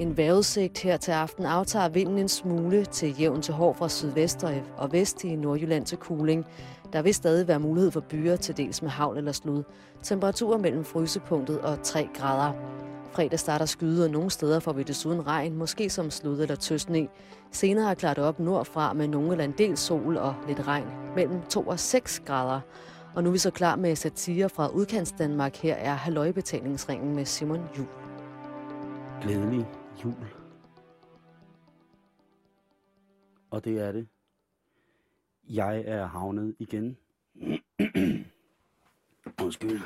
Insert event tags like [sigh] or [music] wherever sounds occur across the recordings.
En vejrudsigt her til aften aftager vinden en smule til jævn til hård fra sydvest og vest i Nordjylland til Kuling. Der vil stadig være mulighed for byer til dels med havl eller slud. Temperaturer mellem frysepunktet og 3 grader. Fredag starter skyde, og nogle steder får vi desuden regn, måske som slud eller tøsne. Senere er klart op nordfra med nogle eller en del sol og lidt regn, mellem 2 og 6 grader. Og nu er vi så klar med satire fra udkants Danmark. Her er Halløjbetalingsringen med Simon Jul. Glædelig jul. Og det er det. Jeg er havnet igen. [clears throat] Undskyld.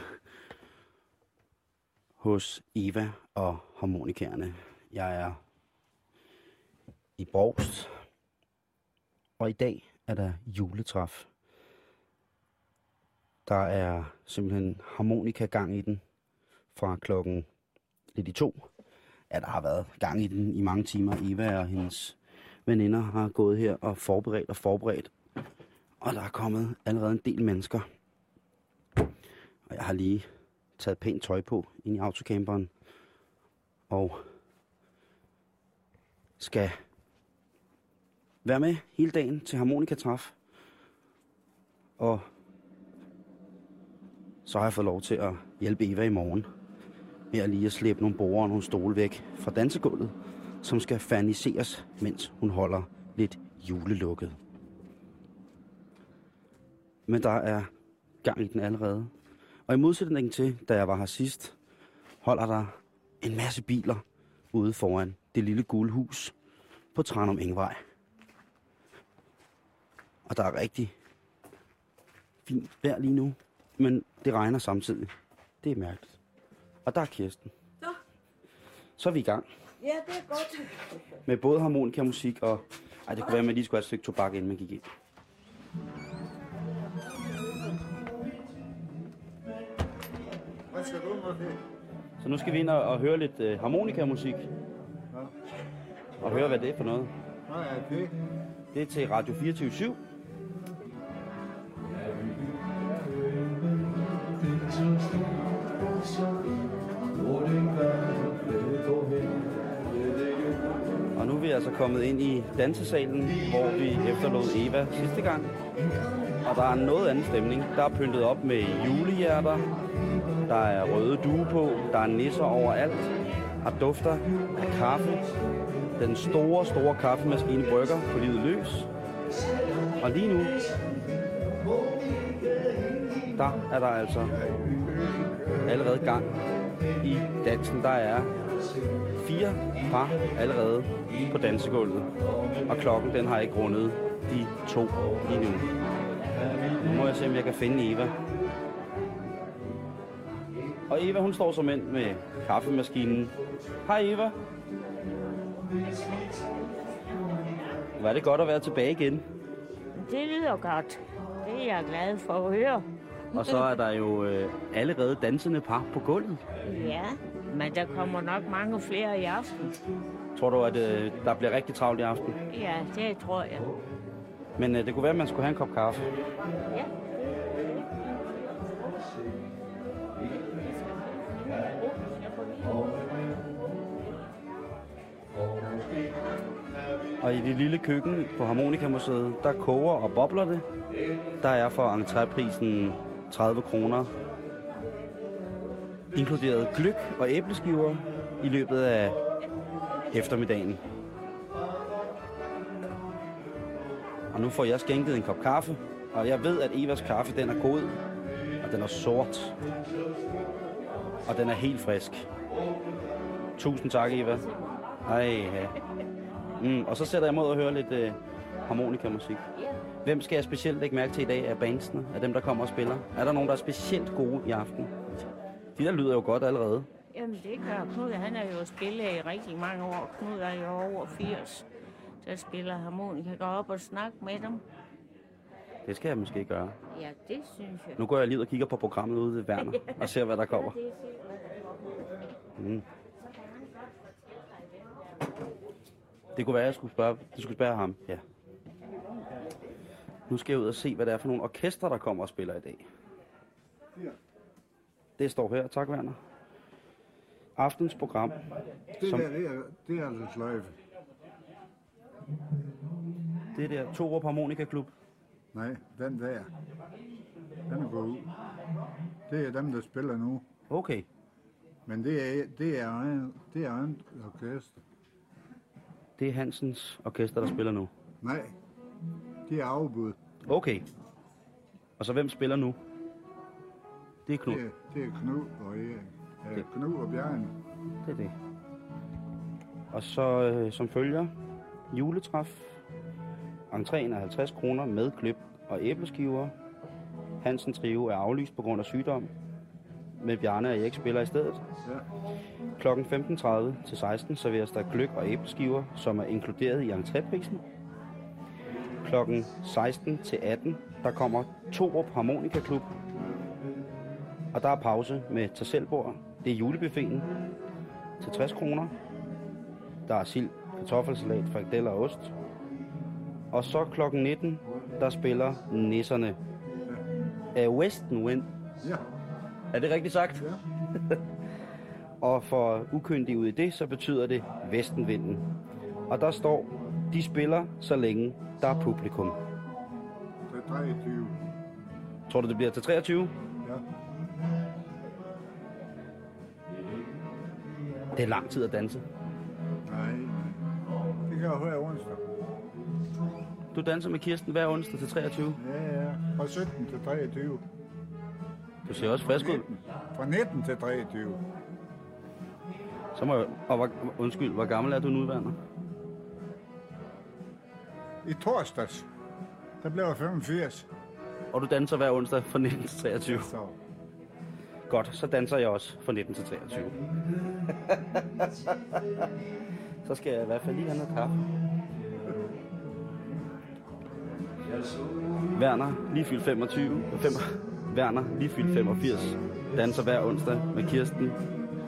Hos Eva og harmonikerne. Jeg er i Borgst. Og i dag er der juletræf. Der er simpelthen harmonikagang i den fra klokken lidt i to. Ja, der har været gang i den i mange timer. Eva og hendes veninder har gået her og forberedt og forberedt. Og der er kommet allerede en del mennesker. Og jeg har lige taget pænt tøj på ind i autocamperen. Og skal være med hele dagen til harmonikatræf. Og så har jeg fået lov til at hjælpe Eva i morgen med at lige at slæbe nogle borer og nogle stole væk fra dansegulvet, som skal faniseres, mens hun holder lidt julelukket. Men der er gang i den allerede. Og i modsætning til, da jeg var her sidst, holder der en masse biler ude foran det lille gule hus på Tranum Engvej. Og der er rigtig fint vejr lige nu, men det regner samtidig. Det er mærkeligt. Og der er Kirsten. Så. Så er vi i gang. Ja, det er godt. Med både harmonika og musik, og ej, det kunne være, at man lige skulle have et stykke tobak, inden man gik ind. Hvad skal du med det? Så nu skal vi ind og, og høre lidt øh, harmonikamusik. Og høre, hvad det er for noget. Nej, det? Det er til Radio 24 /7. Altså kommet ind i dansesalen, hvor vi efterlod Eva sidste gang. Og der er noget anden stemning. Der er pyntet op med julehjerter. Der er røde due på. Der er nisser overalt. og dufter af kaffe. Den store, store kaffemaskine brygger på livet løs. Og lige nu, der er der altså allerede gang i dansen. Der er fire par allerede på dansegulvet. Og klokken den har ikke rundet de to lige nu. Nu må jeg se, om jeg kan finde Eva. Og Eva, hun står som ind med kaffemaskinen. Hej Eva. Er det godt at være tilbage igen. Det lyder godt. Det er jeg glad for at høre. Og så er der jo øh, allerede dansende par på gulvet. Ja, men der kommer nok mange flere i aften. Tror du, at øh, der bliver rigtig travlt i aften? Ja, det tror jeg. Men øh, det kunne være, at man skulle have en kop kaffe. Ja. Og i det lille køkken på Harmonikamuseet, der koger og bobler det. Der er for entréprisen 30 kroner. Inkluderet gløk og æbleskiver i løbet af eftermiddagen. Og nu får jeg skænket en kop kaffe, og jeg ved, at Evas kaffe den er god, og den er sort. Og den er helt frisk. Tusind tak, Eva. Ej, ja. Mm, og så sætter jeg mod at høre lidt øh, harmonikamusik. Hvem skal jeg specielt lægge mærke til i dag af bandsene, af dem, der kommer og spiller? Er der nogen, der er specielt gode i aften? De der lyder jo godt allerede. Jamen, det gør Knud. Han er jo spillet i rigtig mange år. Knud er jo over 80. Der spiller harmonika. Gå op og snakke med dem. Det skal jeg måske gøre. Ja, det synes jeg. Nu går jeg lige ud og kigger på programmet ude ved Werner, [laughs] og ser, hvad der kommer. Det er. Mm. Det kunne være, at jeg skulle spørge, du skulle spørge ham. Ja. Nu skal jeg ud og se, hvad det er for nogle orkestre, der kommer og spiller i dag. Det står her. Tak, Werner. aftens program. Det Som- der, det er, det er altså sløjfe. Det der Torup Harmonika Klub. Nej, den der. Den er gået ud. Det er dem, der spiller nu. Okay. Men det er, det er, det er en orkester. Det er Hansens orkester, der spiller nu. Nej, det er afbud. Okay. Og så hvem spiller nu? Det er Knud. Det er, det er Knud og Erik. Ja, Knud og Bjørn. Det er det. Og så øh, som følger juletræf. Entréen er 50 kroner med klip og æbleskiver. Hansen Trio er aflyst på grund af sygdom. Men Bjarne og Erik spiller i stedet. Ja. Klokken 15.30 til 16 serveres der gløk og æbleskiver, som er inkluderet i entréprisen. Klokken 16 til 18, der kommer Torup Harmonika Klub. Og der er pause med tag selvbord. Det er julebuffeten til 60 kroner. Der er sild, kartoffelsalat, frikadeller og ost. Og så klokken 19, der spiller Nisserne af Western Wind. Ja. Er det rigtigt sagt? Ja. [laughs] Og for ukyndige ud i det, så betyder det Vestenvinden. Og der står, de spiller så længe der er publikum. Det er 23. Tror du, det bliver til 23? Ja. Det er lang tid at danse. Nej. Det kan jeg høre onsdag. Du danser med Kirsten hver onsdag til 23. Ja, ja. Fra 17 til 23. Du ser også frisk ud. Fra 19 til 23. Så må jeg... Og hvor, undskyld, hvor gammel er du nu, Werner? I torsdags, der blev jeg 85. Og du danser hver onsdag fra 19 til 23. Så Godt, så danser jeg også fra 19 til 23. [laughs] så skal jeg i hvert fald lige have noget kaffe. Werner, lige fyldt 25. 5, Werner, lige fyldt 85. Danser hver onsdag med Kirsten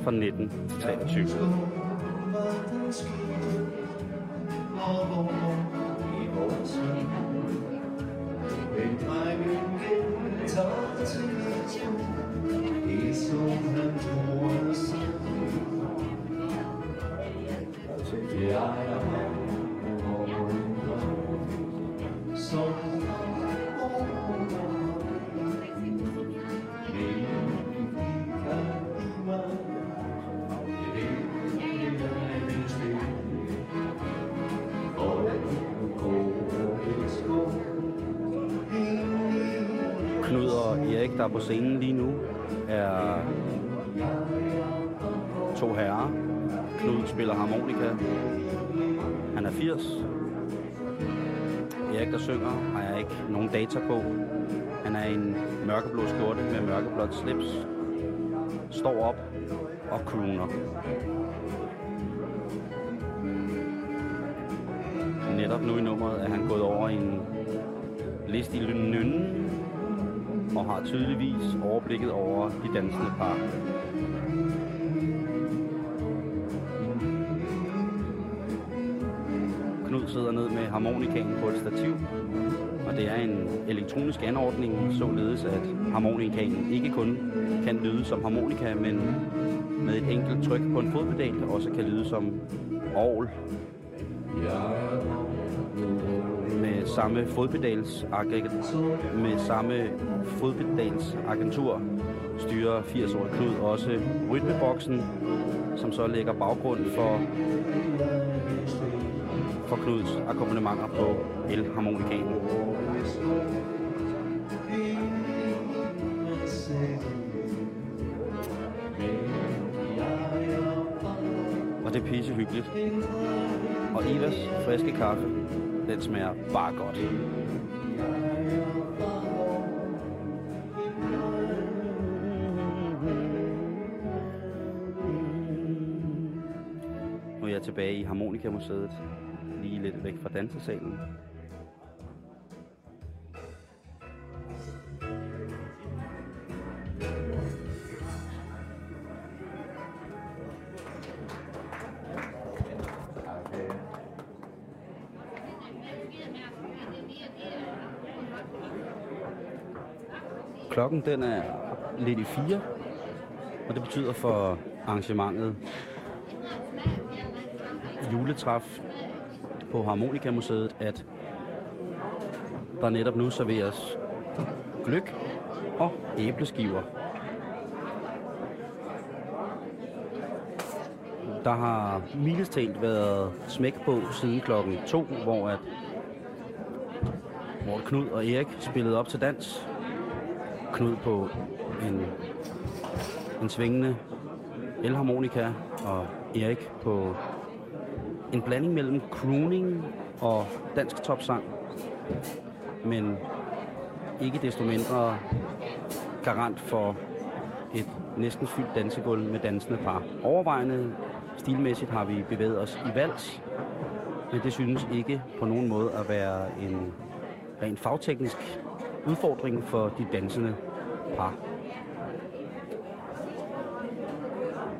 fra 19 til 23. Øh, han er 80. Erik, der synger, har jeg ikke nogen data på. Han er i en mørkeblå skjorte med mørkeblåt slips. Står op og crooner. Netop nu i nummeret er han gået over i en liste i nynnen og har tydeligvis overblikket over de dansende par. Sidder ned med harmonikaen på et stativ, og det er en elektronisk anordning, således at harmonikaen ikke kun kan lyde som harmonika, men med et enkelt tryk på en fodpedal også kan lyde som orgel. Med samme fodpedals med samme fodpedals agentur styrer 80-årig Knud også rytmeboksen, som så lægger baggrund for for Knuds akkompagnementer på elharmonikanen. Og det er pisse hyggeligt. Og Ivas friske kaffe, den smager bare godt. Nu er jeg tilbage i Harmonikamuseet, væk fra dansesalen. Klokken den er lidt i fire, og det betyder for arrangementet juletræf på Harmonikamuseet, at der netop nu serveres gløk og æbleskiver. Der har mildestalt været smæk på siden klokken 2, hvor at hvor Knud og Erik spillede op til dans. Knud på en, en svingende elharmonika, og Erik på en blanding mellem crooning og dansk topsang. Men ikke desto mindre garant for et næsten fyldt dansegulv med dansende par. Overvejende stilmæssigt har vi bevæget os i vals, men det synes ikke på nogen måde at være en rent fagteknisk udfordring for de dansende par.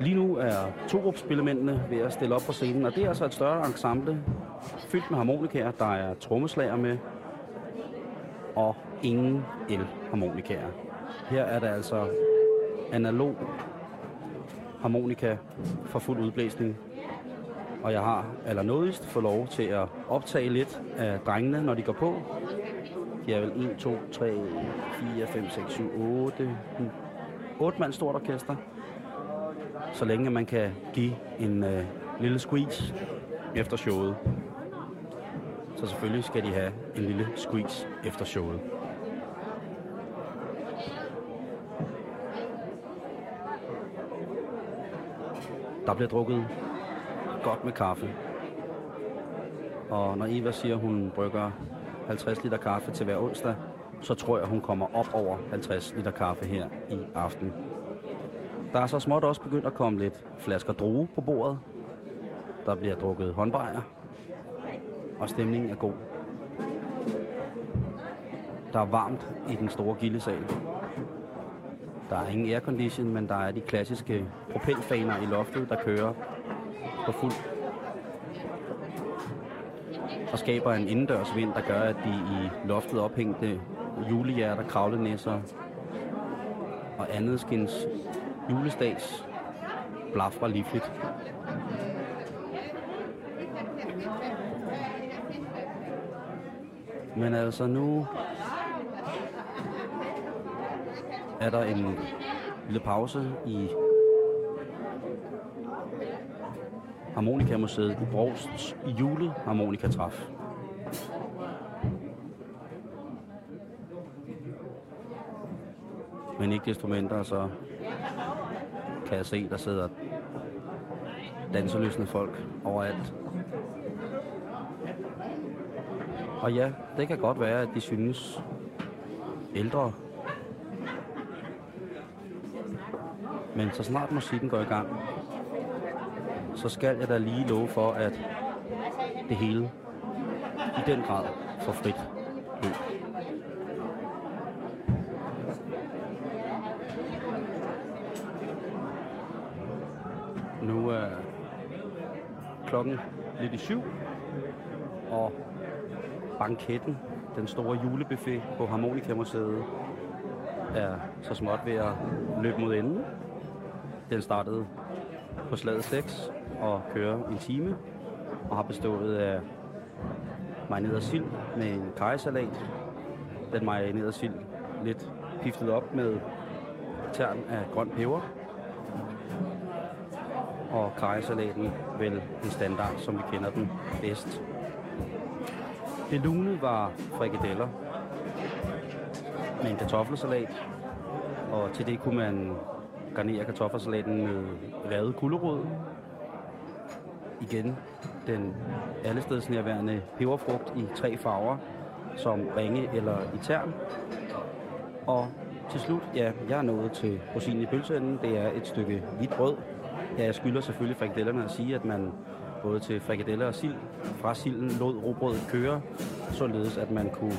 Lige nu er Torup-spillemændene ved at stille op på scenen, og det er altså et større ensemble, fyldt med harmonikaer. Der er trommeslager med, og ingen elharmonikaer. Her er der altså analog harmonika for fuld udblæsning. Og jeg har allernådigst fået lov til at optage lidt af drengene, når de går på. De er vel 1, 2, 3, 4, 5, 6, 7, 8, 8 mand stort orkester. Så længe man kan give en øh, lille squeeze efter showet. Så selvfølgelig skal de have en lille squeeze efter showet. Der bliver drukket godt med kaffe. Og når Eva siger, at hun brygger 50 liter kaffe til hver onsdag, så tror jeg, hun kommer op over 50 liter kaffe her i aften. Der er så småt også begyndt at komme lidt flasker droge på bordet. Der bliver drukket håndbejer, og stemningen er god. Der er varmt i den store gildesal. Der er ingen aircondition, men der er de klassiske propelfaner i loftet, der kører på fuld og skaber en indendørs vind, der gør, at de i loftet ophængte julehjerter, kravlenæsser og andet skins julestads blafrer livligt. Men altså nu er der en lille pause i Harmonikamuseet i Brogsts juleharmonikatræf. Men ikke desto mindre, så kan jeg se, der sidder danserløsende folk overalt. Og ja, det kan godt være, at de synes ældre. Men så snart musikken går i gang, så skal jeg da lige love for, at det hele i den grad får frit løb. Nu er klokken lidt i syv, og banketten, den store julebuffet på Harmonikamuseet, er så småt ved at løbe mod enden. Den startede på slaget 6 og kører en time, og har bestået af marineret sild med en kajsalat. Den marinerede sild lidt piftet op med tern af grøn peber. Og karrysalaten vel en standard, som vi kender den bedst. Det lune var frikadeller med en kartoffelsalat, og til det kunne man garnere kartoffelsalaten med revet gulerod. Igen den allestedsnærværende peberfrugt i tre farver, som ringe eller i tern. Og til slut, ja, jeg er nået til rosinen i pølseenden. Det er et stykke hvidt brød. Ja, jeg skylder selvfølgelig frikadellerne at sige, at man både til frikadeller og sild, fra silden lod robrødet køre, således at man kunne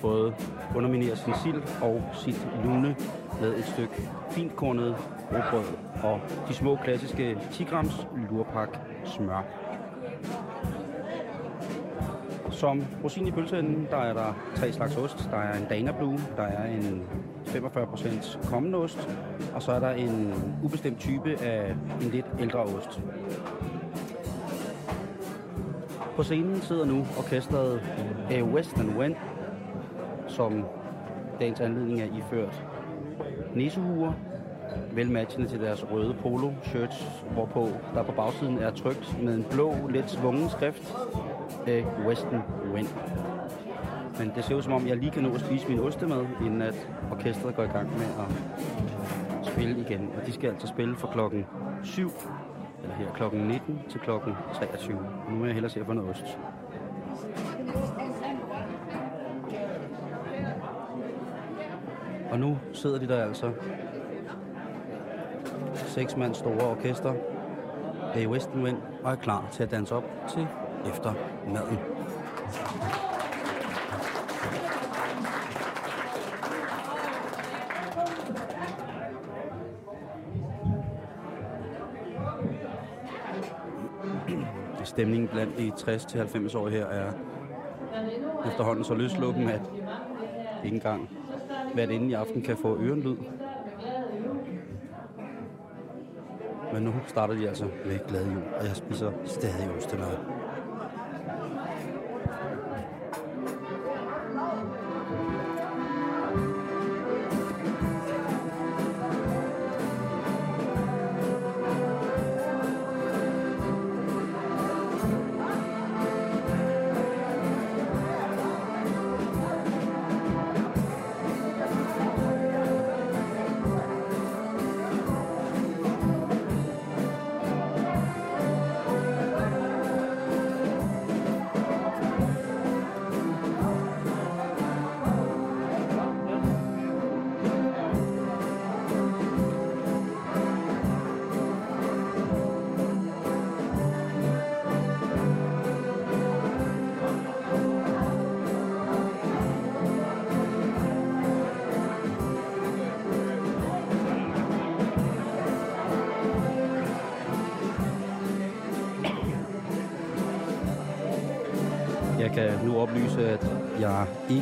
både underminere sin sild og sit lune med et stykke fintkornet råbrød og de små klassiske 10 grams lurpak smør. Som rosin i pølseenden, der er der tre slags ost. Der er en Dana Blue, der er en 45% kommende ost, og så er der en ubestemt type af en lidt ældre ost. På scenen sidder nu orkestret A Western Wind, som dagens anledning er iført næsehuer, velmatchende til deres røde polo shirts, hvorpå der på bagsiden er trykt med en blå, lidt svungen skrift A Western Wind. Men det ser ud som om, jeg lige kan nå at spise min ostemad, inden at orkestret går i gang med at spille igen. Og de skal altså spille fra klokken 7, eller her klokken 19 til klokken 23. Nu må jeg hellere se at få noget ost. Og nu sidder de der altså. Seks mand store orkester. A Western Wind og er klar til at danse op til efter maden. Stemningen blandt de 60-90 år her er efterhånden så løsluppen, at ikke engang hvert inden i aften kan få ørenlyd. Men nu starter de altså med glad jul, og jeg spiser stadig ostemad.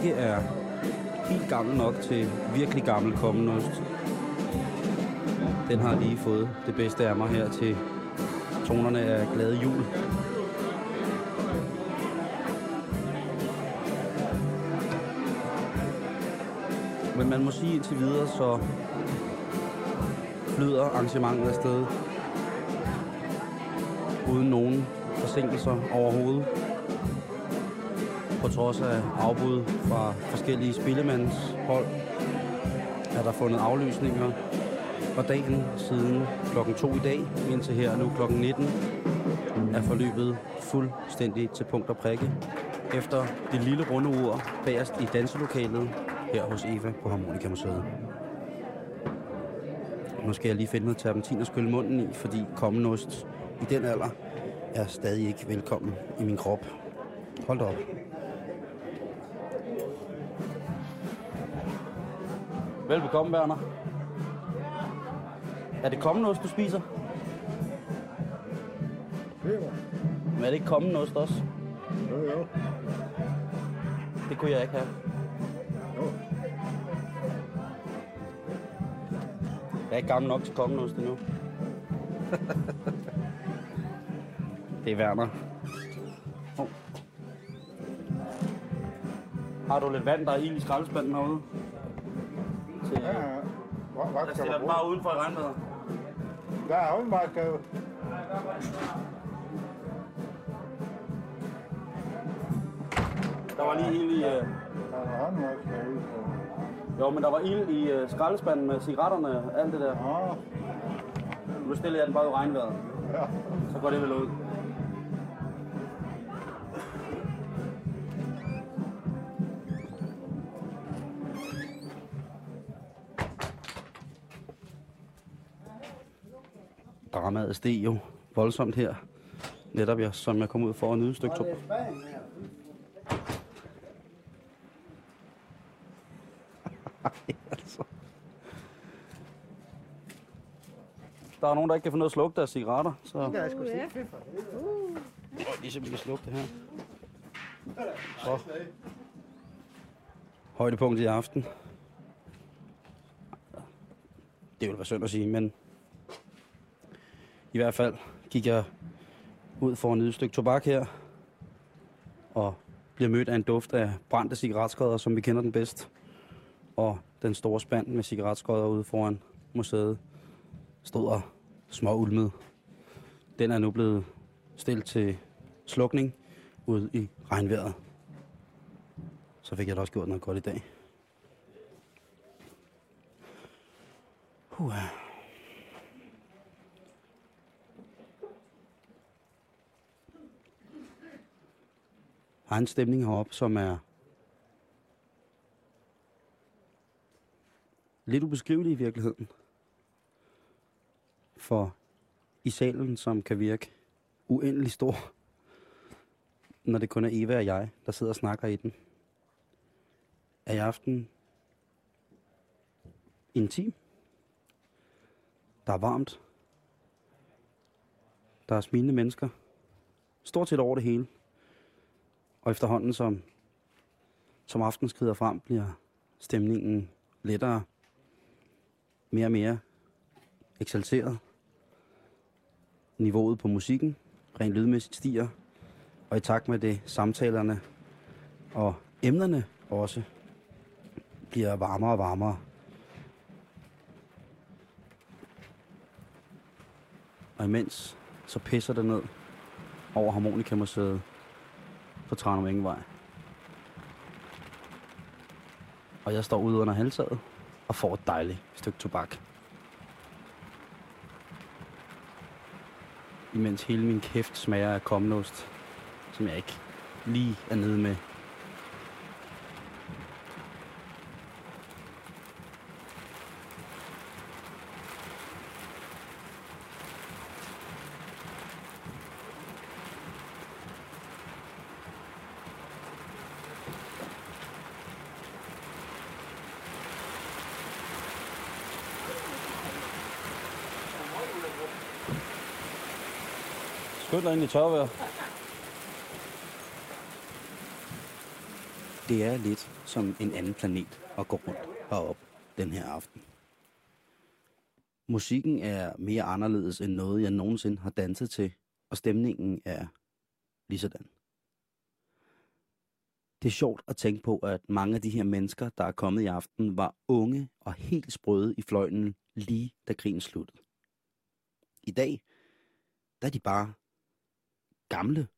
Ikke er helt gammel nok til virkelig gammel kommenost. Den har lige fået det bedste af mig her til tonerne af glade jul. Men man må sige indtil videre, så flyder arrangementet afsted uden nogen forsinkelser overhovedet på trods af afbud fra forskellige spillemandshold, er der fundet aflysninger. fra dagen siden klokken 2 i dag, indtil her nu klokken 19, er forløbet fuldstændig til punkt og prikke. Efter det lille runde ur bagerst i danselokalet her hos Eva på Harmonika Museet. Nu skal jeg lige finde noget terpentin og skylle munden i, fordi kommenost i den alder er stadig ikke velkommen i min krop. Hold da op. Velbekomme, Werner. Er det kommende ost, du spiser? Peber. Men er det ikke kommende ost også? Jo, jo. Det kunne jeg ikke have. Jo. Jeg er ikke gammel nok til kommende ost endnu. det er Werner. Oh. Har du lidt vand, der er ild i skraldespanden herude? Til, Ja, ja. Hvad, hvad jeg stiller den bare udenfor i regnvejret. Der er håndvaskgave. Der var lige ild i... Uh... Der er på. Jo, men der var ild i uh, skraldespanden med cigaretterne og alt det der. Ja, Nu stiller jeg den bare i regnvejret. ja. Så går det vel ud. Dramaet steg jo voldsomt her. Netop jeg, som jeg kom ud for at nyde et stykke to. altså. [laughs] Der er nogen, der ikke kan få noget at slukke deres cigaretter, så... Det er sgu se. Åh, lige så vi kan slukke det her. Så. Højdepunkt i aften. Det vil være synd at sige, men i hvert fald gik jeg ud for en stykke tobak her, og bliver mødt af en duft af brændte cigaretskodder, som vi kender den bedst. Og den store spand med cigaretskodder ude foran museet stod og små ulmede. Den er nu blevet stillet til slukning ud i regnvejret. Så fik jeg da også gjort noget godt i dag. Uh. Har en stemning heroppe, som er lidt ubeskrivelig i virkeligheden. For i salen, som kan virke uendelig stor, når det kun er Eva og jeg, der sidder og snakker i den, er i aften intim. Der er varmt. Der er smilende mennesker. Stort set over det hele. Og efterhånden, som, som aftenen skrider frem, bliver stemningen lettere, mere og mere eksalteret. Niveauet på musikken rent lydmæssigt stiger, og i takt med det samtalerne og emnerne også bliver varmere og varmere. Og imens så pisser det ned over Harmonikamuseet på Tranum Engevej. Og jeg står ude under halvtaget og får et dejligt stykke tobak. Imens hele min kæft smager af komnost, som jeg ikke lige er nede med. Cykler ind i tørvejr. Det er lidt som en anden planet at gå rundt herop den her aften. Musikken er mere anderledes end noget, jeg nogensinde har danset til, og stemningen er lige sådan. Det er sjovt at tænke på, at mange af de her mennesker, der er kommet i aften, var unge og helt sprøde i fløjten lige da krigen sluttede. I dag, der er de bare gamle,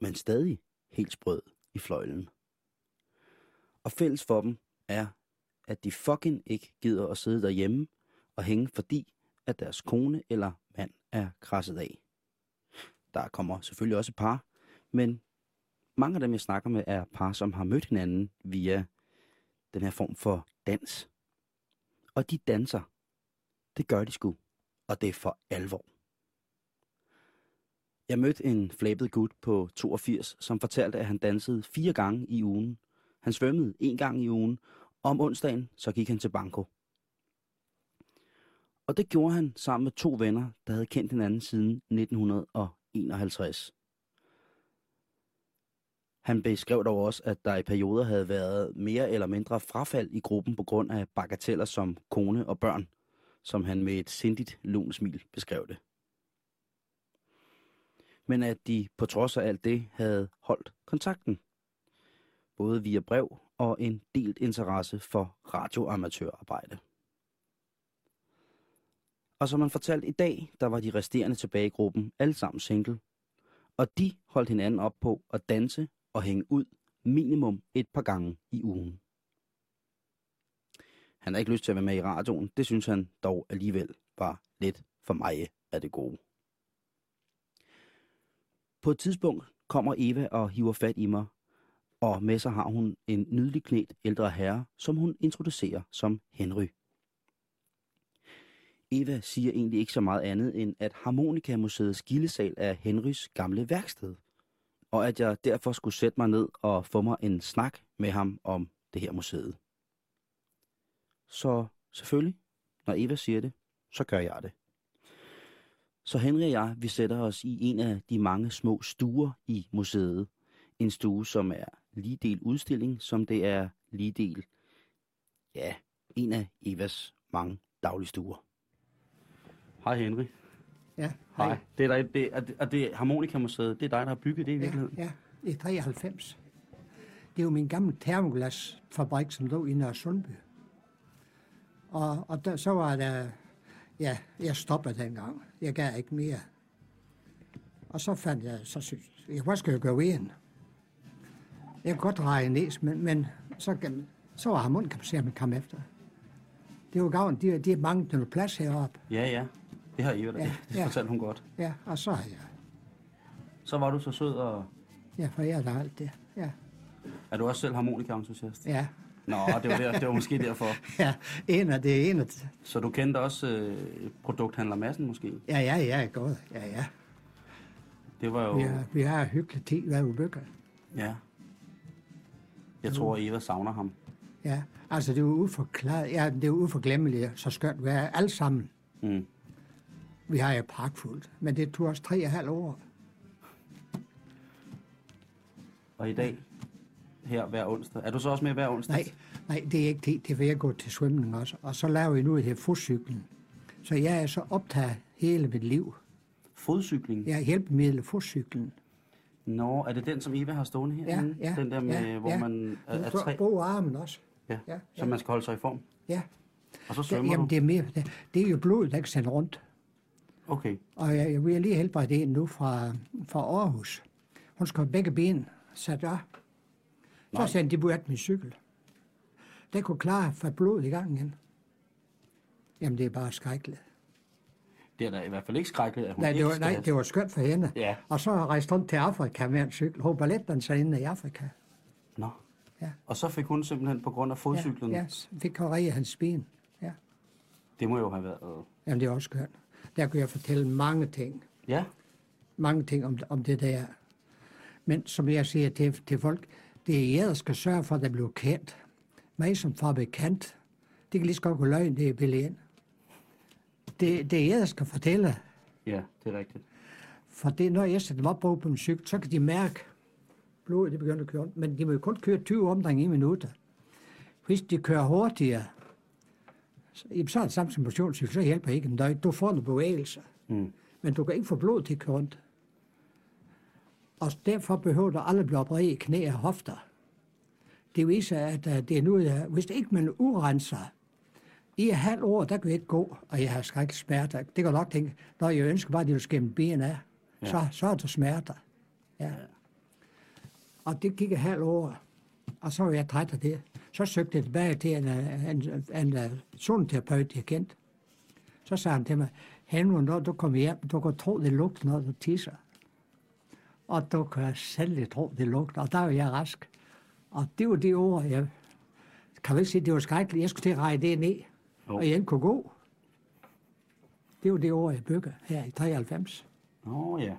men stadig helt sprød i fløjlen. Og fælles for dem er, at de fucking ikke gider at sidde derhjemme og hænge, fordi at deres kone eller mand er krasset af. Der kommer selvfølgelig også par, men mange af dem, jeg snakker med, er par, som har mødt hinanden via den her form for dans. Og de danser. Det gør de sgu. Og det er for alvor. Jeg mødte en flabet gut på 82, som fortalte, at han dansede fire gange i ugen. Han svømmede en gang i ugen, og om onsdagen så gik han til banko. Og det gjorde han sammen med to venner, der havde kendt hinanden siden 1951. Han beskrev dog også, at der i perioder havde været mere eller mindre frafald i gruppen på grund af bagateller som kone og børn, som han med et sindigt lunsmil beskrev det men at de på trods af alt det havde holdt kontakten. Både via brev og en delt interesse for radioamatørarbejde. Og som man fortalte i dag, der var de resterende tilbage i gruppen alle sammen single. Og de holdt hinanden op på at danse og hænge ud minimum et par gange i ugen. Han har ikke lyst til at være med i radioen. Det synes han dog alligevel var lidt for mig af det gode. På et tidspunkt kommer Eva og hiver fat i mig, og med sig har hun en nydelig knæt ældre herre, som hun introducerer som Henry. Eva siger egentlig ikke så meget andet end, at Harmonikamuseets gildesal er Henrys gamle værksted, og at jeg derfor skulle sætte mig ned og få mig en snak med ham om det her museet. Så selvfølgelig, når Eva siger det, så gør jeg det. Så Henry og jeg, vi sætter os i en af de mange små stuer i museet. en stue, som er lige del udstilling, som det er lige del, ja, en af Evas mange daglige stuer. Hej Henry. Ja, Hej. Det er, dig, det, er, det, er det Harmonikamuseet, det er dig, der har bygget det i Ja, virkeligheden? ja, i 93. Det er jo min gamle termoglasfabrik, som lå i Nørre Sundby. Og, og der, så var der, ja, jeg stoppede dengang. Jeg gav ikke mere. Og så fandt jeg, så synes jeg, hvad skal jeg gøre ved en? Jeg kunne godt dreje næs, men, men så, kan- så var harmonikapaceren kom efter. Det var gavn, de, de manglet noget plads heroppe. Ja, ja. Det har Eva, ja, Ja, det ja. fortalte hun godt. Ja, og så har jeg, Så var du så sød, og ja, for jeg der alt det. Ja, er du også selv harmonikaentusiast? ja, Nå, det var, der, det var måske derfor. [laughs] ja, en af det ene. af- Så du kendte også øh, produkthandler Madsen måske? Ja, ja, ja, godt. Ja, ja. Det var jo... Vi har, vi har hyggeligt tid, hvad bygger. Ja. Jeg tror, Eva savner ham. Ja, altså det er uforklaret, ja, det er uforglemmeligt, så skønt vi er alle sammen. Mm. Vi har jo pragtfuldt, men det tog os tre og et halvt år. Og i dag, her hver onsdag. Er du så også med hver onsdag? Nej, nej, det er ikke det. Det vil jeg gå til svømning også. Og så laver vi nu det her fodcyklen. Så jeg er så optaget hele mit liv. Fodcykling? Jeg er hjælpemiddel fodcyklen. Nå, er det den, som Eva har stående her? Ja, ja. Den der med, ja, hvor ja. man er, er Du tre? bruger armen også. Ja, ja, så ja. man skal holde sig i form. Ja, Og så svømmer jamen du? det er mere, det, det er jo blodet, der kan sende rundt. Okay. Og jeg, jeg vil lige helbrede en nu fra, fra Aarhus. Hun skal have begge ben sat af. Så Nej. sendte de bort min cykel. Den kunne klare for blodet i gang igen. Jamen, det er bare skrækkeligt. Det er da i hvert fald ikke skrækkeligt, at hun Nej, ikke det var, skal nej, det var skønt for hende. Ja. Og så rejste hun til Afrika med en cykel. Hun balletdansede sig inde i Afrika. Nå. Ja. Og så fik hun simpelthen på grund af fodcyklen. Ja, ja, fik kureret hans ben. Ja. Det må jo have været... Jamen, det er også skønt. Der kunne jeg fortælle mange ting. Ja, mange ting om, om det der. Men som jeg siger til, til folk, det er jer, der skal sørge for, at det bliver kendt. Mig som fabrikant, det kan lige så godt gå løgn, det er billigt ind. Det, det er jer, der skal fortælle. ja, det er rigtigt. For det, når jeg sætter dem op på en cykel, så kan de mærke, blodet det begynder at køre ondt. Men de må jo kun køre 20 omdrejninger i minutter. Hvis de kører hurtigere, så, jamen, så er det samme som motionscykel, så hjælper ikke en døgn. Du får nogle bevægelser. Mm. Men du kan ikke få blod til at køre rundt. Og derfor behøver du aldrig blive opereret i knæ og hofter. Det viser, at uh, det er nu, uh, hvis ikke man urenser, i et halvt år, der kan jeg ikke gå, og jeg har skræk smerter. Det kan nok tænke, når jeg ønsker bare, at de vil skæmme ben af, ja. så, så er der smerter. Ja. Og det gik et halvt år, og så var jeg træt af det. Så søgte jeg tilbage til en, øh, en, en, en zoneterapeut, jeg kendte. Så sagde han til mig, Henry, når du kommer hjem, du kan tro, det lugter, når du tisser. Og du kan selv tro, det lugter, og der var jeg rask. Og det var det ord, jeg kan vel ikke sige, det var skrækkeligt. Jeg skulle til at reje det ned, Jo. og jeg ikke kunne gå. Det var det ord, jeg bygger her i 93. Nå ja.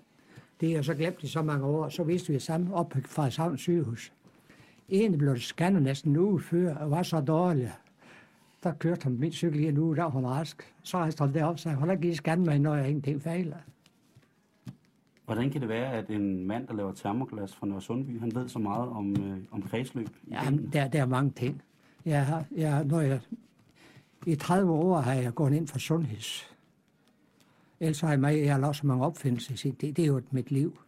Det jeg så glemt i så mange år. Så vidste vi det samme op på Frederikshavn sygehus. En blev scannet næsten en uge før, og var så dårlig. Der kørte han min cykel i en uge, der var hun rask. Så rejste han derop og sagde, hold da lige scanne mig, når jeg ingenting fejler. Hvordan kan det være, at en mand, der laver termoglas fra Nørre Sundby, han ved så meget om, øh, om kredsløb? Ja, benene? der, der er mange ting. Jeg har, jeg, når jeg, I 30 år har jeg gået ind for sundheds. Ellers har jeg, mig, jeg har lavet så mange opfindelser. tid. Det er jo mit liv.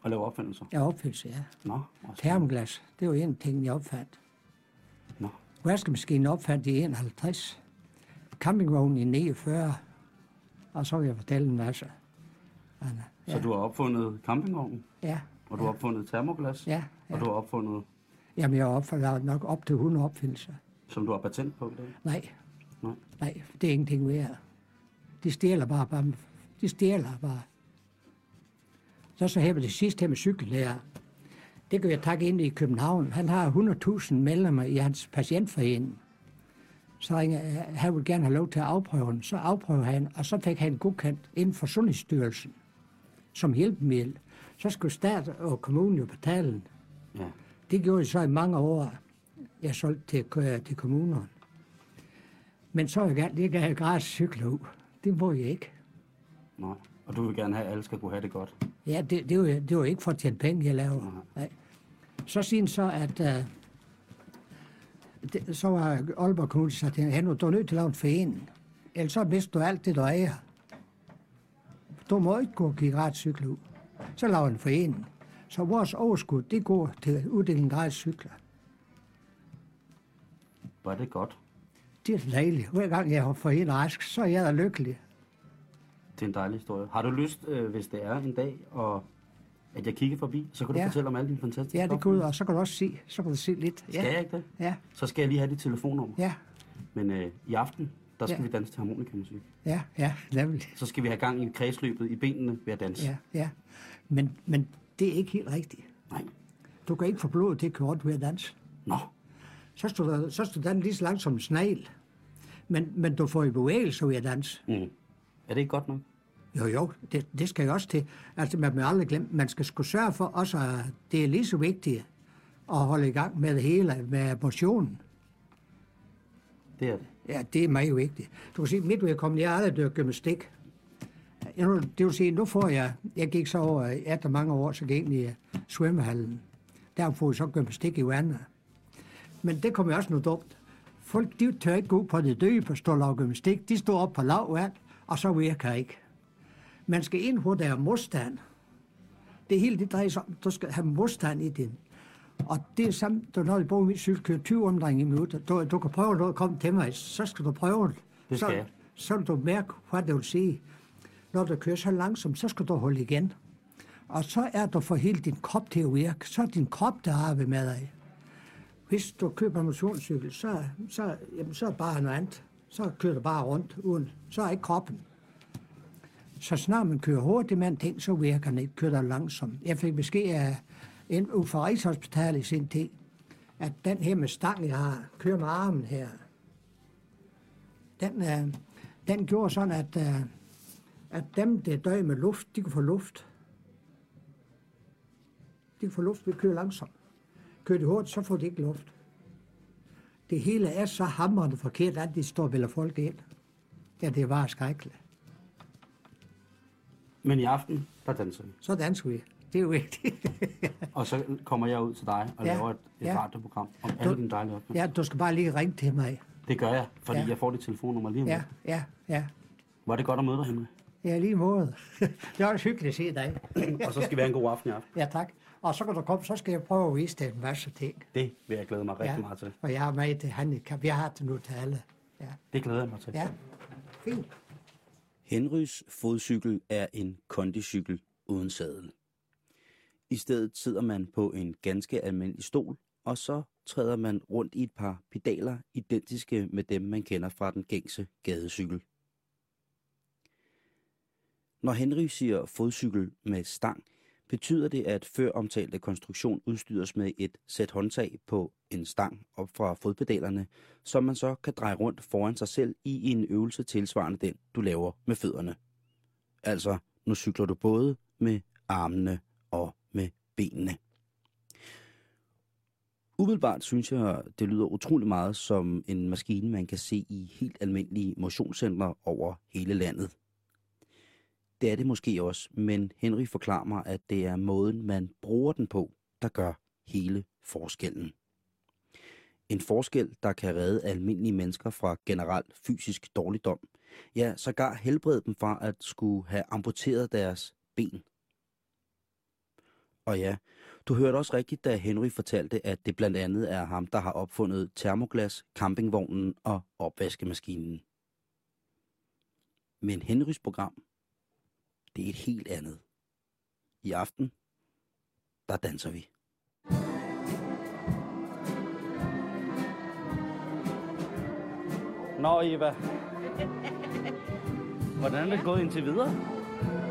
Og lave opfindelser? Jeg har opfindelse, ja. Nå, også. Termoglas, det var en ting, jeg opfandt. Nå. Vaskemaskinen opfandt i 51. Campingvognen i 49. Og så vil jeg fortælle en masse. Men, Så du har opfundet campingvognen, Ja, og du har opfundet termoglas, ja, ja. og du har opfundet, Jamen, jeg har opfundet nok op til 100 opfindelser. som du har patent på i dag? Nej, Nej. nej, det er ingenting værd. De stjæler bare, bare de stjæler bare. Så så her med det sidste her med cykellærer. Det kan jeg takke ind i København. Han har 100.000 medlemmer i hans patientforening. Så ringer, han vil gerne have lov til at afprøve den. Så afprøver han, og så fik han godkendt inden for Sundhedsstyrelsen som hjælpemiddel. Så skulle stat og kommunen jo betale den. Ja. Det gjorde jeg så i mange år. Jeg solgte til, øh, til kommunerne. Men så er jeg gerne, gav jeg gratis cykler ud. Det må jeg ikke. Nej. Og du vil gerne have, at alle skal kunne have det godt. Ja, det, det, var, det var ikke for at tjene penge, jeg laver. Nej. Så siger så, at uh, det, så var Aalborg Kommune sagt hende, du er nødt til at lave en forening. Ellers så mister du alt det, du ejer. Du må ikke gå og give gratis cykler ud. Så laver en forening. Så vores overskud, det går til uddeling gratis cykler. Er det godt. Det er dejligt. Hver gang jeg har forenet rask, så er jeg da lykkelig. Det er en dejlig historie. Har du lyst, øh, hvis det er en dag, og at jeg kigger forbi, så kan du Ja. fortælle om alle dine fantastiske Ja, det ud, og så kan du også se, så kan du se lidt. Skal jeg Ja, ikke det? ja, Så skal jeg lige have dit telefonnummer. ja, Men øh, i aften, der skal Ja. vi danse til harmonikamusik. ja, ja, nemlig. Så skal vi have gang i kredsløbet i benene ved at danse. Ja, ja. Men, men det er ikke helt rigtigt. Nej. Du kan ikke få blodet til rundt ved at danse. Nå, Så står du, så står den lige så langt som en snegl. Men, men du får i bevægelse ved at danse. mm. er det ikke godt nok? Jo, jo, det, det skal jo også til. Altså, man må aldrig glemme, man skal sgu sørge for også, at det er lige så vigtigt at holde i gang med det hele, med motionen. Det er det. Ja, det er meget vigtigt. Du kan sige, mit vedkommende, jeg har aldrig dyrket gymnastik. Jeg, det vil sige, nu får jeg, jeg gik så over, efter mange år, så gik jeg i øh, svømmehallen. Der får jeg så gymnastik i vandet. Men det kommer også noget dumt. Folk, de tør ikke gå ud på det døde på stå og gymnastik. De står op på lav vand, og så virker ikke. Man skal ind, hvor der er modstand. Det hele det drejer sig om, du skal have modstand i din. Og det er samme, du, når du bruger min cykel, kører 20 omdrejninger i minuttet. Du, du kan prøve noget at komme til mig, så skal du prøve det. Det så, skal så vil du mærke, hvad det vil sige. Når du kører så langsomt, så skal du holde igen. Og så er du for hele din krop til at virke. Så er din krop, der arbejder med dig. Hvis du køber en motionscykel, så, så, jamen, så er det bare noget andet. Så kører du bare rundt uden. Så er ikke kroppen. Så snart man kører hurtigt med en ting, så virker den ikke. Kører der langsomt. Jeg fik besked af en ud fra Rigshospitalet i sin tid, at den her med stang, jeg har, kører med armen her, den, øh, den gjorde sådan, at, øh, at dem, der døde med luft, de kunne få luft. De kunne få luft ved at køre langsomt. Kører de hurtigt, så får de ikke luft. Det hele er så hamrende forkert, at de står og folk ind. Ja, det bare skrækkeligt. Men i aften, der danser vi. Så danser vi. Det er jo vigtigt. Og så kommer jeg ud til dig og Ja. laver et, et Ja. radioprogram om alle Du- dine dejlige opgaver. ja, du skal bare lige ringe til mig. Det gør jeg, fordi Ja. jeg får dit telefonnummer lige om Ja, lidt. ja, ja. Var det godt at møde dig, Henrik? Ja, lige måde. [laughs] det er også hyggeligt at se dig. Og så skal vi have en god aften i aften. Ja, tak. Og så kan du komme, så skal jeg prøve at vise dig en masse ting. Det vil jeg glæde mig rigtig ja. meget til. Og jeg har med til handicap. Jeg har det nu til alle. Ja, Det glæder jeg mig til. ja. Fint. Henrys fodcykel er en kondicykel uden sadel. I stedet sidder man på en ganske almindelig stol, og så træder man rundt i et par pedaler, identiske med dem, man kender fra den gængse gadecykel. Når Henry siger fodcykel med stang, betyder det, at før omtalte konstruktion udstyres med et sæt håndtag på en stang op fra fodpedalerne, som man så kan dreje rundt foran sig selv i en øvelse tilsvarende den, du laver med fødderne. Altså, nu cykler du både med armene og benene. Umiddelbart synes jeg, det lyder utrolig meget som en maskine, man kan se i helt almindelige motionscentre over hele landet. Det er det måske også, men Henry forklarer mig, at det er måden, man bruger den på, der gør hele forskellen. En forskel, der kan redde almindelige mennesker fra generelt fysisk dårligdom. Ja, sågar helbrede dem fra at skulle have amputeret deres ben. Og ja, du hørte også rigtigt, da Henry fortalte, at det blandt andet er ham, der har opfundet termoglas, campingvognen og opvaskemaskinen. Men Henrys program, det er et helt andet. I aften, der danser vi. Nå, Eva. Hvordan er det gået indtil videre?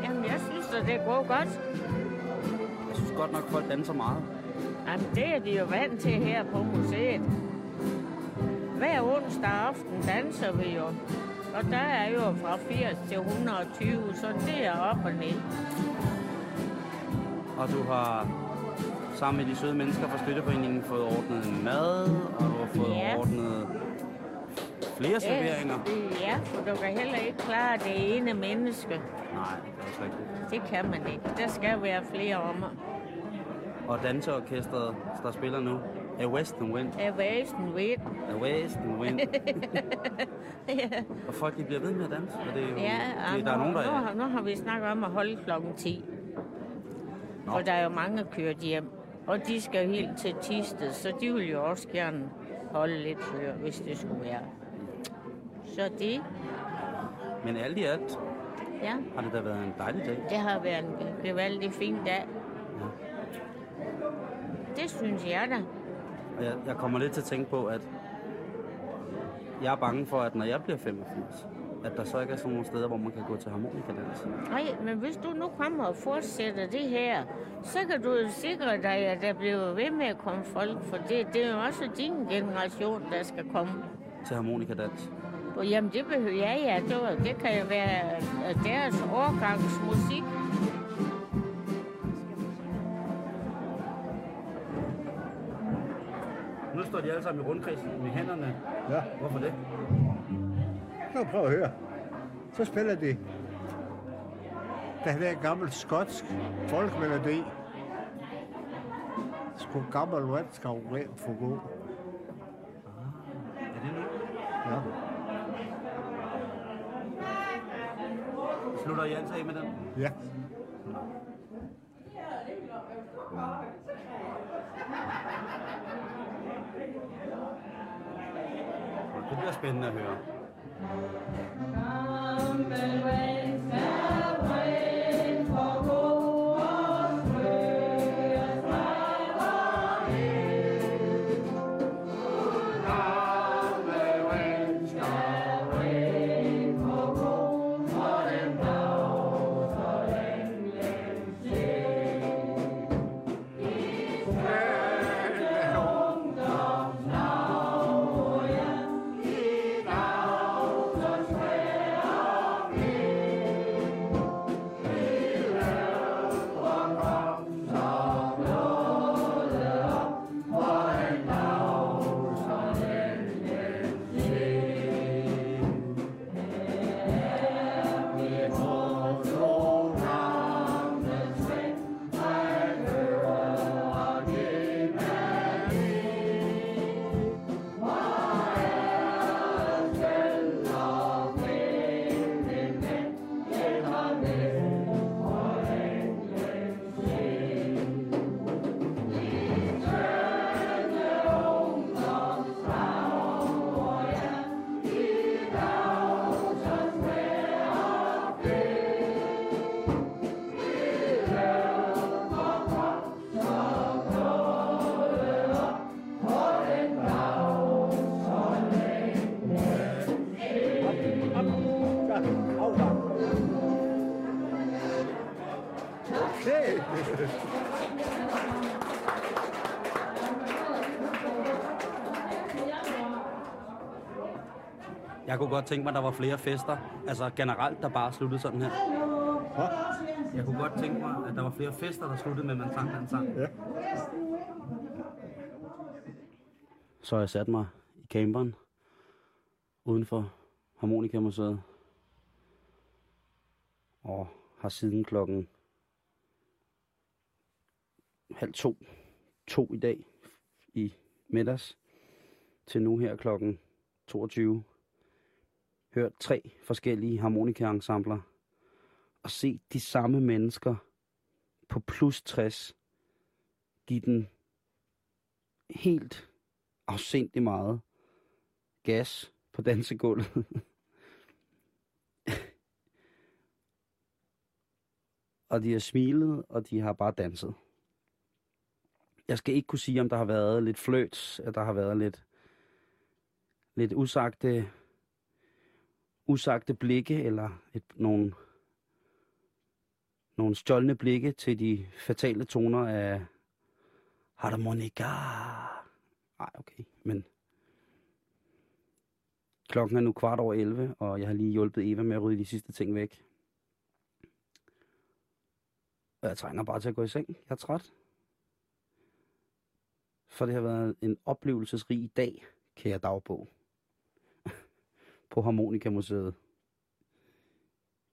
Jamen, jeg synes, at det går godt. Godt nok, folk danser meget. Jamen, det er de jo vant til her på museet. Hver onsdag aften danser vi jo. Og der er jo fra 80 til 120, så det er op og ned. Og du har sammen med de søde mennesker fra Støtteforeningen fået ordnet mad, og du har fået Ja. ordnet flere serveringer. Ja, for du kan heller ikke klare det ene menneske. Nej, det er også rigtigt. Det kan man ikke. Der skal være flere om. Og danseorkestret, der spiller nu, er Western Wind. af væsen ved. Er Western Wind. [laughs] ja, og folk de bliver ved med at danse. Og det er jo, ja det, der er nogen, der nu, har- nu har vi snakket om at holde klokken 10. For der er jo mange, der kørt hjem. Og de skal jo helt til Tisted, så de vil jo også gerne holde lidt før, hvis det skulle være. Så det, Men alt i alt ja, har det da været en dejlig dag. det har været en gevaldig fin dag. Det synes jeg da. Jeg, jeg kommer lidt til at tænke på, at jeg er bange for, at når jeg bliver 85, at der så ikke er sådan nogle steder, hvor man kan gå til harmonikadans. Nej, men hvis du nu kommer og fortsætter det her, så kan du jo sikre dig, at der bliver ved med at komme folk, for det, det er jo også din generation, der skal komme. Til harmonikadans. Jamen, det behøver ja, ja, det, det kan jo være øh, deres årgangs musik. Står de alle sammen i rundkreds med hænderne. Ja, Hvorfor det? så prøv at høre. Så spiller de den der gammel skotsk folkmelodi. Sku gammel vand skal rent for god. Er det nu? Ja. Slutter I altid af med den? Ja. Det bliver spændende at høre. Jeg kunne godt tænke mig, at der var flere fester. Altså generelt, der bare sluttede sådan her. Hva? Jeg kunne godt tænke mig, at der var flere fester, der sluttede med, at man sang den sang. Ja. Så har jeg sat mig i camperen uden for Harmonikamuseet. Og har siden klokken halv to, to i dag i middags, til nu her klokken 22, hørt tre forskellige harmonikaensembler og set de samme mennesker på plus 60 give den helt afsindig meget gas på dansegulvet. [laughs] og de har smilet, og de har bare danset. Jeg skal ikke kunne sige, om der har været lidt fløjt, at der har været lidt, lidt usagte, usagte blikke, eller et, nogle, nogle stjålne blikke til de fatale toner af harmonika. Nej, okay, men klokken er nu kvart over 11, og jeg har lige hjulpet Eva med at rydde de sidste ting væk. Og jeg trænger bare til at gå i seng. Jeg er træt. For det har været en oplevelsesrig dag, kære dagbog på Harmonikamuseet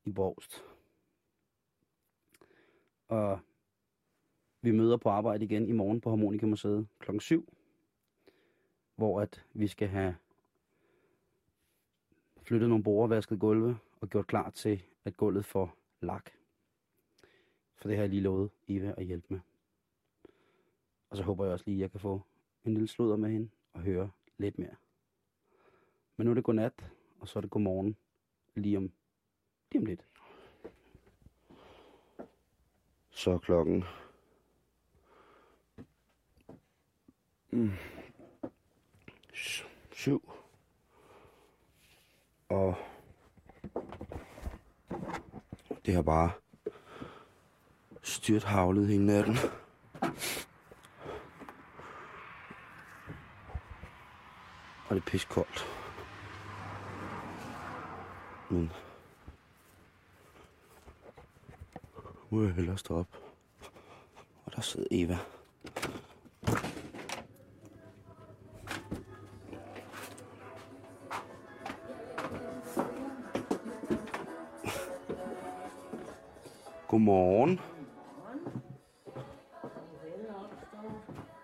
i Borgst. Og vi møder på arbejde igen i morgen på Harmonikamuseet kl. 7, hvor at vi skal have flyttet nogle borer, vasket gulve og gjort klar til, at gulvet får lak. For det har jeg lige lovet Eva at hjælpe med. Og så håber jeg også lige, at jeg kan få en lille sludder med hende og høre lidt mere. Men nu er det godnat, og så er det godmorgen lige om, lige om lidt. Så er klokken mm, syv. Og det har bare styrt havlet hele natten. Og det er pisse koldt. Men nu må jeg hellere stå op. Og der sidder Eva. Godmorgen.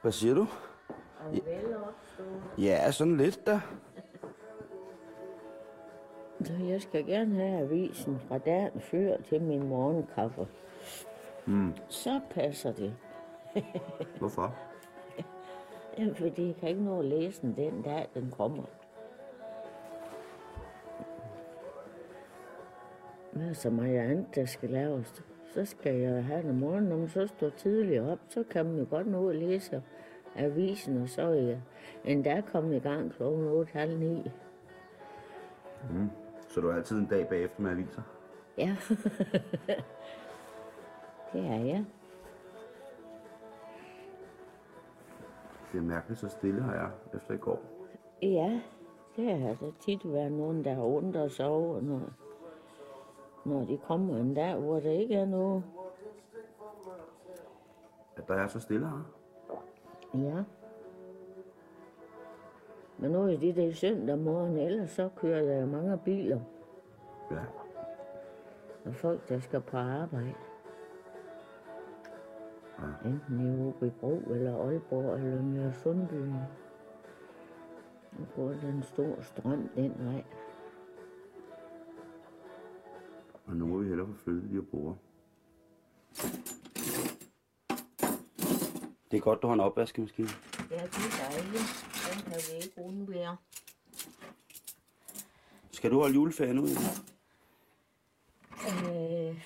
Hvad siger du? Ja, sådan lidt da. Jeg skal gerne have avisen fra dagen før til min morgenkaffe. Mm. Så passer det. Hvorfor? [laughs] Jamen, fordi jeg kan ikke nå at læse den den dag, den kommer. Er så meget andet, der skal laves? Så skal jeg have den om morgenen, når man så står tidligt op, så kan man jo godt nå at læse avisen, og så er jeg endda kommet i gang kl. 8.30. Mm. Så du er altid en dag bagefter med aviser? Ja, [laughs] det er jeg. Det er mærkeligt så stille har jeg efter i går. Ja, det har der tit været nogen, der har undret sig over, når, når de kommer en dag, hvor der ikke er noget. At der er så stille her. Ja. Men nu er det det søndag morgen, ellers så kører der mange biler Ja. og folk, der skal på arbejde. Ja. Enten i Åbybro eller Aalborg eller Nørre Sundby. Og går der en stor strøm den vej. Og nu må vi hellere få flyttet de her borer. Det er godt, du har en opvaskemaskine. Ja, det er dejligt. Den kan vi ikke undvære. Skal du holde juleferie nu? Eva? Øh,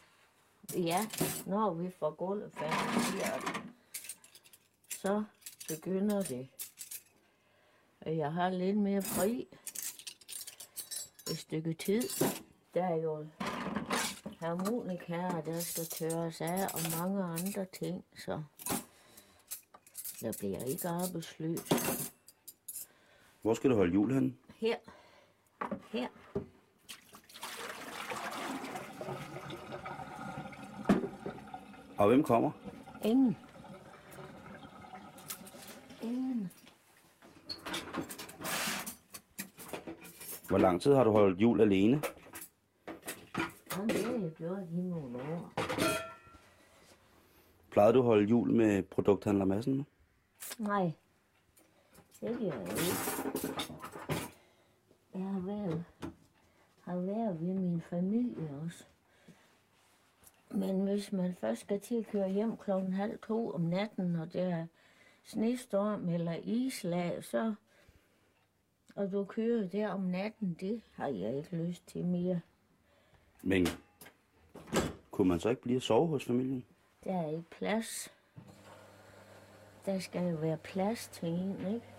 ja, når vi får gulvet færdigt, så begynder det. Og Jeg har lidt mere fri et stykke tid. Der er jo harmonikaer, der skal tørres af, og mange andre ting, så der bliver ikke arbejdsløs. Hvor skal du holde jul hen? Her, her, Og hvem kommer? ingen. Ingen. Hvor lang tid har du holdt jul alene? Jamen, det har jeg gjort i nogle år. Plejede du at holde jul med produkthandler Madsen? Nej, det gør jeg ikke. Jeg har været, har været ved min familie også. Men hvis man først skal til at køre hjem klokken halv to om natten, og det er snestorm eller islag, så... Og du kører der om natten, det har jeg ikke lyst til mere. Men kunne man så ikke blive at sove hos familien? Der er ikke plads. Der skal jo være plads til en, ikke?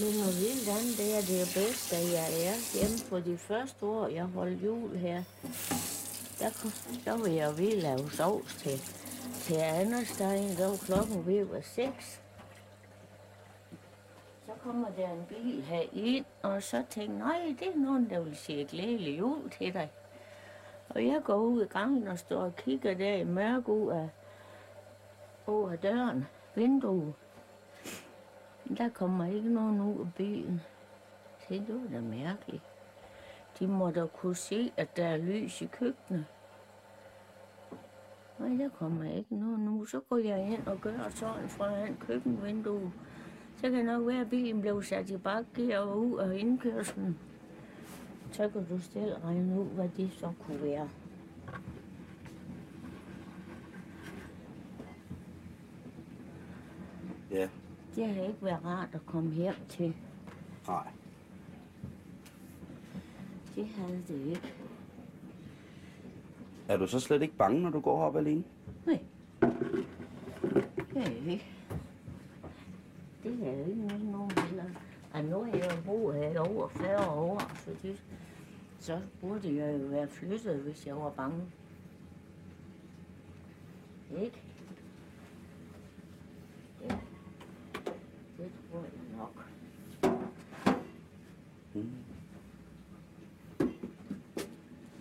Men hvor vildt andet, det er det er bedst, at jeg er hjemme på de første år, jeg holdt jul her. Der, kom, der var jeg ved at lave sovs til, til Anderstein, der var klokken ved at være seks. Så kommer der en bil her ind, og så tænkte jeg, nej, det er nogen, der vil sige glædelig jul til dig. Og jeg går ud i gangen og står og kigger der i mørke ud af, ud af døren, vinduet. Der kommer ikke nogen ud af bilen. Se, det var da mærkeligt. De må da kunne se, at der er lys i køkkenet. Nej, der kommer ikke noget nu. Så går jeg ind og gør sådan fra køkkenvinduet. Så kan nok være, at bilen blev sat i bakgear og ud af indkørselen. Så kan du selv regne ud, hvad det så kunne være. Ja. Det har ikke været rart at komme hjem til. Nej. Det havde det ikke. Er du så slet ikke bange, når du går op alene? Nej. Det er jeg ikke. Det er jeg ikke noget nogen heller. Og nu har jeg boet her over 40 år, så det, så burde jeg jo være flyttet, hvis jeg var bange. Ikke? Ja. Det tror jeg nok.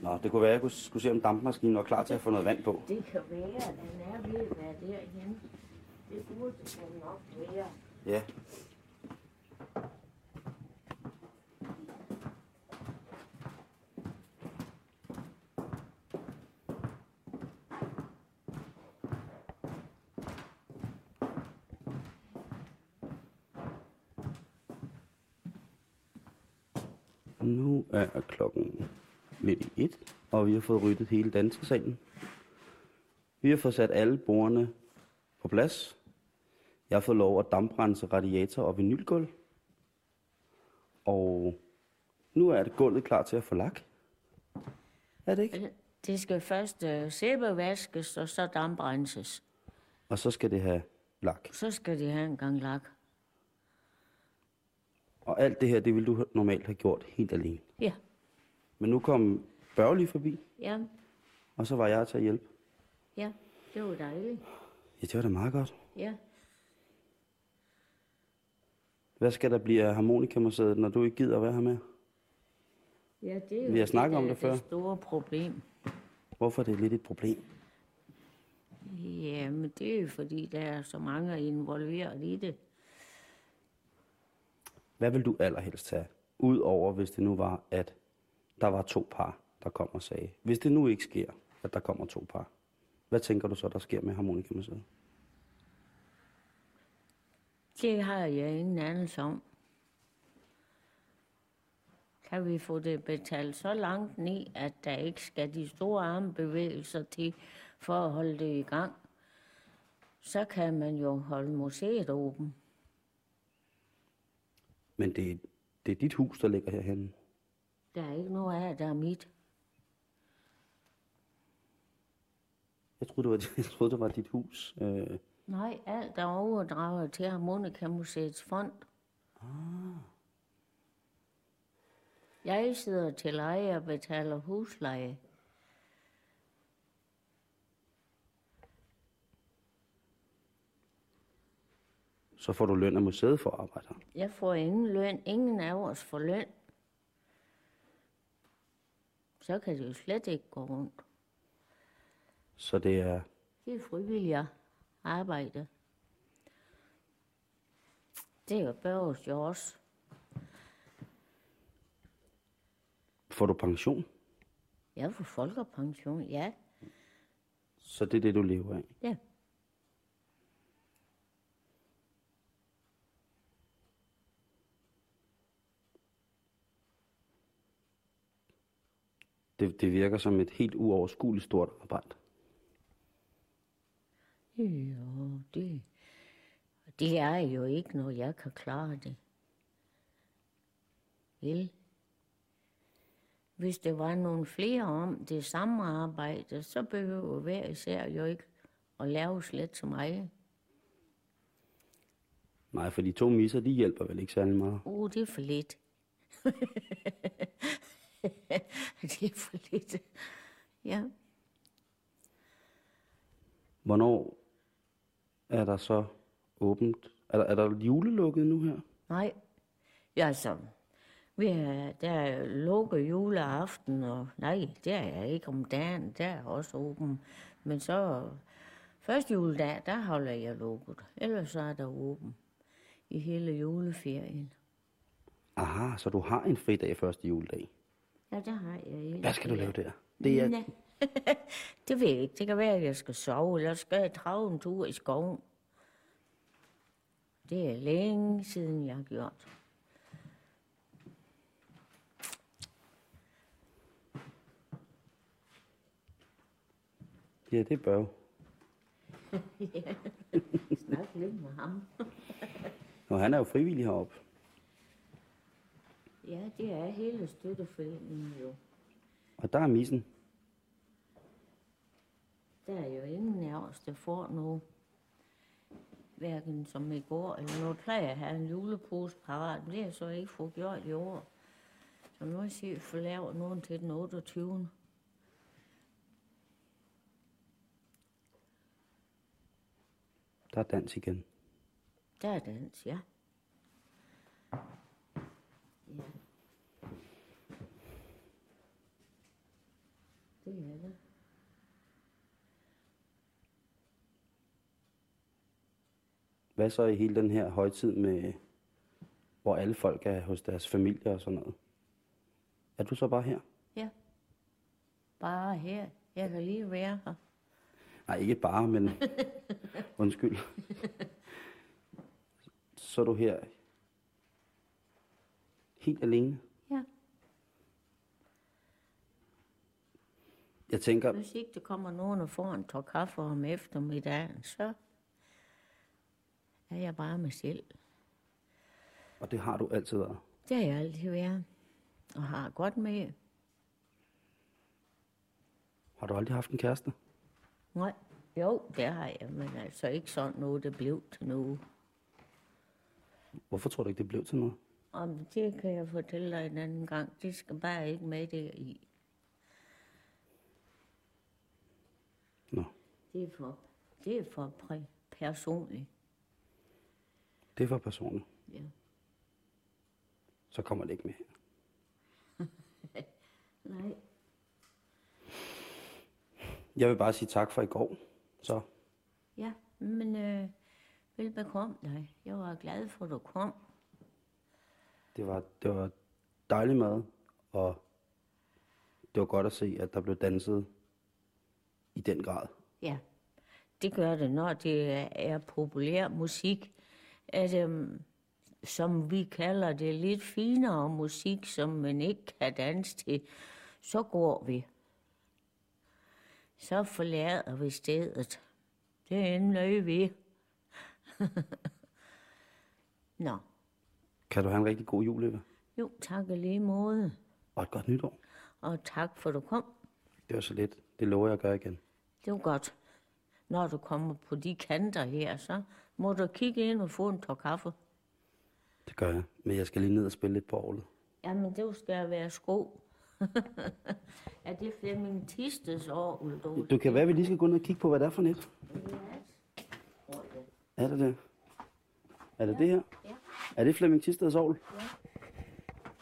Nå, det kunne være, at jeg kunne, skulle se, om dampmaskinen var klar til at få noget vand på. Det kan være, at den er ved at være derhen. Det burde den nok være. Ja. Nu er klokken lidt i et, og vi har fået ryddet hele dansesalen. Vi har fået sat alle bordene på plads. Jeg har fået lov at damprense radiator og vinylgulv. Og nu er det gulvet klar til at få lak. Er det ikke? Det skal først uh, sæbevaskes, og så damprenses. Og så skal det have lak. Så skal de have en gang lak. Og alt det her, det ville du normalt have gjort helt alene. Ja. Men nu kom Børge lige forbi, Ja, og så var jeg til at hjælpe. ja, det var dejligt. Ja, det var da meget godt. Ja, Hvad skal der blive af harmonikamuseet, når du ikke gider at være her med? ja det er jo Vi har snakket det, om der det er før. det store problem. Hvorfor er det lidt et problem? Ja, men det er jo fordi, der er så mange involveret i det. Hvad vil du allerhelst have? Udover hvis det nu var, at der var to par, der kom og sagde, hvis det nu ikke sker, at der kommer to par, hvad tænker du så, der sker med harmonikamuseet? Det har jeg ingen anelse om. Kan vi få det betalt så langt ned, at der ikke skal de store armbevægelser til for at holde det i gang, så kan man jo holde museet åben. Men det, det er dit hus, der ligger herhenne. Der er ikke noget af, der er mit. Jeg troede, det var, [laughs] jeg troede, det var dit hus. Øh, Nej, alt er overdraget til Harmonikamuseets fond. Jeg sidder til leje og betaler husleje. så får du løn af museet for at arbejde her. Jeg får ingen løn. Ingen af os får løn. Så kan det jo slet ikke gå rundt. Så det er, Det er frivilligt arbejde. Det er jo Børges jo også. får du pension, Jeg får folkepension, ja. så det er det, du lever af. Ja. Det, det virker som et helt uoverskueligt stort arbejde. Jo, det, det er jo ikke noget, jeg kan klare det. Vel? Hvis det var nogle flere om det samme arbejde, så behøver hver især jo ikke at lave slet så meget. Nej, for de to misser, de hjælper vel ikke særlig meget. Uh, det er for lidt. [laughs] [laughs] det er for lidt. Ja. Hvornår er der så åbent? Er der, er der julelukket nu her? Nej, ja, altså, vi er, der er lukket juleaften, og nej, det er jeg ikke om dagen, der er også åben. Men så, første juledag, der holder jeg lukket, ellers så er der åben i hele juleferien. Aha, så du har en fridag første juledag. Ja, der har jeg en. Hvad skal du lave der? Det er, [laughs] Det ved jeg ikke. Det kan være, at jeg skal sove, eller skal jeg trage en tur i skoven. Det er længe siden, jeg har gjort. Ja, det er børg. [laughs] Snak lidt med ham. Og han er jo frivillig heroppe. Ja, det er hele støtteforeningen jo. Og der er missen. Der er jo ingen af os, der får noget. Hverken som i går eller noget. Plejer at have en julepose parat, det jeg så ikke fået gjort i år. Så nu har jeg for lavet nogen til den 28. Der er dans igen. Der er dans. Ja. Det er det. Hvad så i hele den her højtid med, hvor alle folk er hos deres familie og sådan noget? Er du så bare her? Ja. Bare her. Jeg kan lige være her. Nej, ikke bare, men [laughs] undskyld. Så er du her helt alene. Ja. Jeg tænker, Hvis ikke der kommer nogen og får en tår kaffe om eftermiddagen, så er jeg bare mig selv. og det har du altid været. Det har jeg altid været. Og har godt med. Har du aldrig haft en kæreste? Nej, jo, det har jeg, men altså ikke sådan noget, der blev til noget. Hvorfor tror du ikke, det blev til noget? Om det kan jeg fortælle dig en anden gang. Det skal bare ikke med der i. Nå, Det er for, det er for præ- personligt. det er for personligt. Ja. Så kommer det ikke med. [laughs] Nej. Jeg vil bare sige tak for i går. Så Ja, men øh, velbekomme dig. Jeg var glad for, at du kom. det var, det var dejlig mad, og det var godt at se, at der blev danset i den grad. Ja, det gør det, når det er- populær musik. At, øhm, som vi kalder det, lidt finere musik, som man ikke kan danse til, så går vi. Så forlader vi stedet. Det er en nøje vi. [laughs] Nå, Kan du have en rigtig god jul, Eva? jo, tak i lige måde. Og et godt nytår. Og tak for, at du kom. Det var så lidt. Det lover jeg at gøre igen. Det var godt. Når du kommer på de kanter her, så må du kigge ind og få en tår kaffe. Det gør jeg. Men jeg skal lige ned og spille lidt på orlet. Jamen, det skal være sko. [laughs] er det Flemming Tistes år, du? Du kan være, at vi lige skal gå ned og kigge på, hvad det er for net. Er det det? Er det det her? Ja. Er det Flemming Tisteds Aarhus? Ja.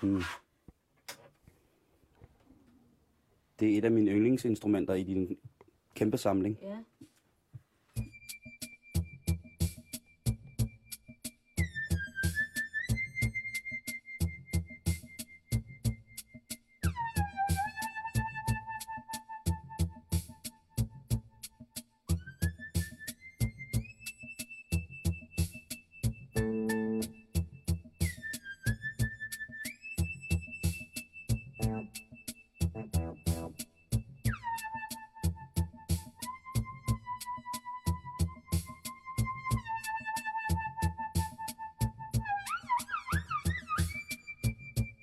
Hmm. Det er et af mine yndlingsinstrumenter i din kæmpe samling. Ja.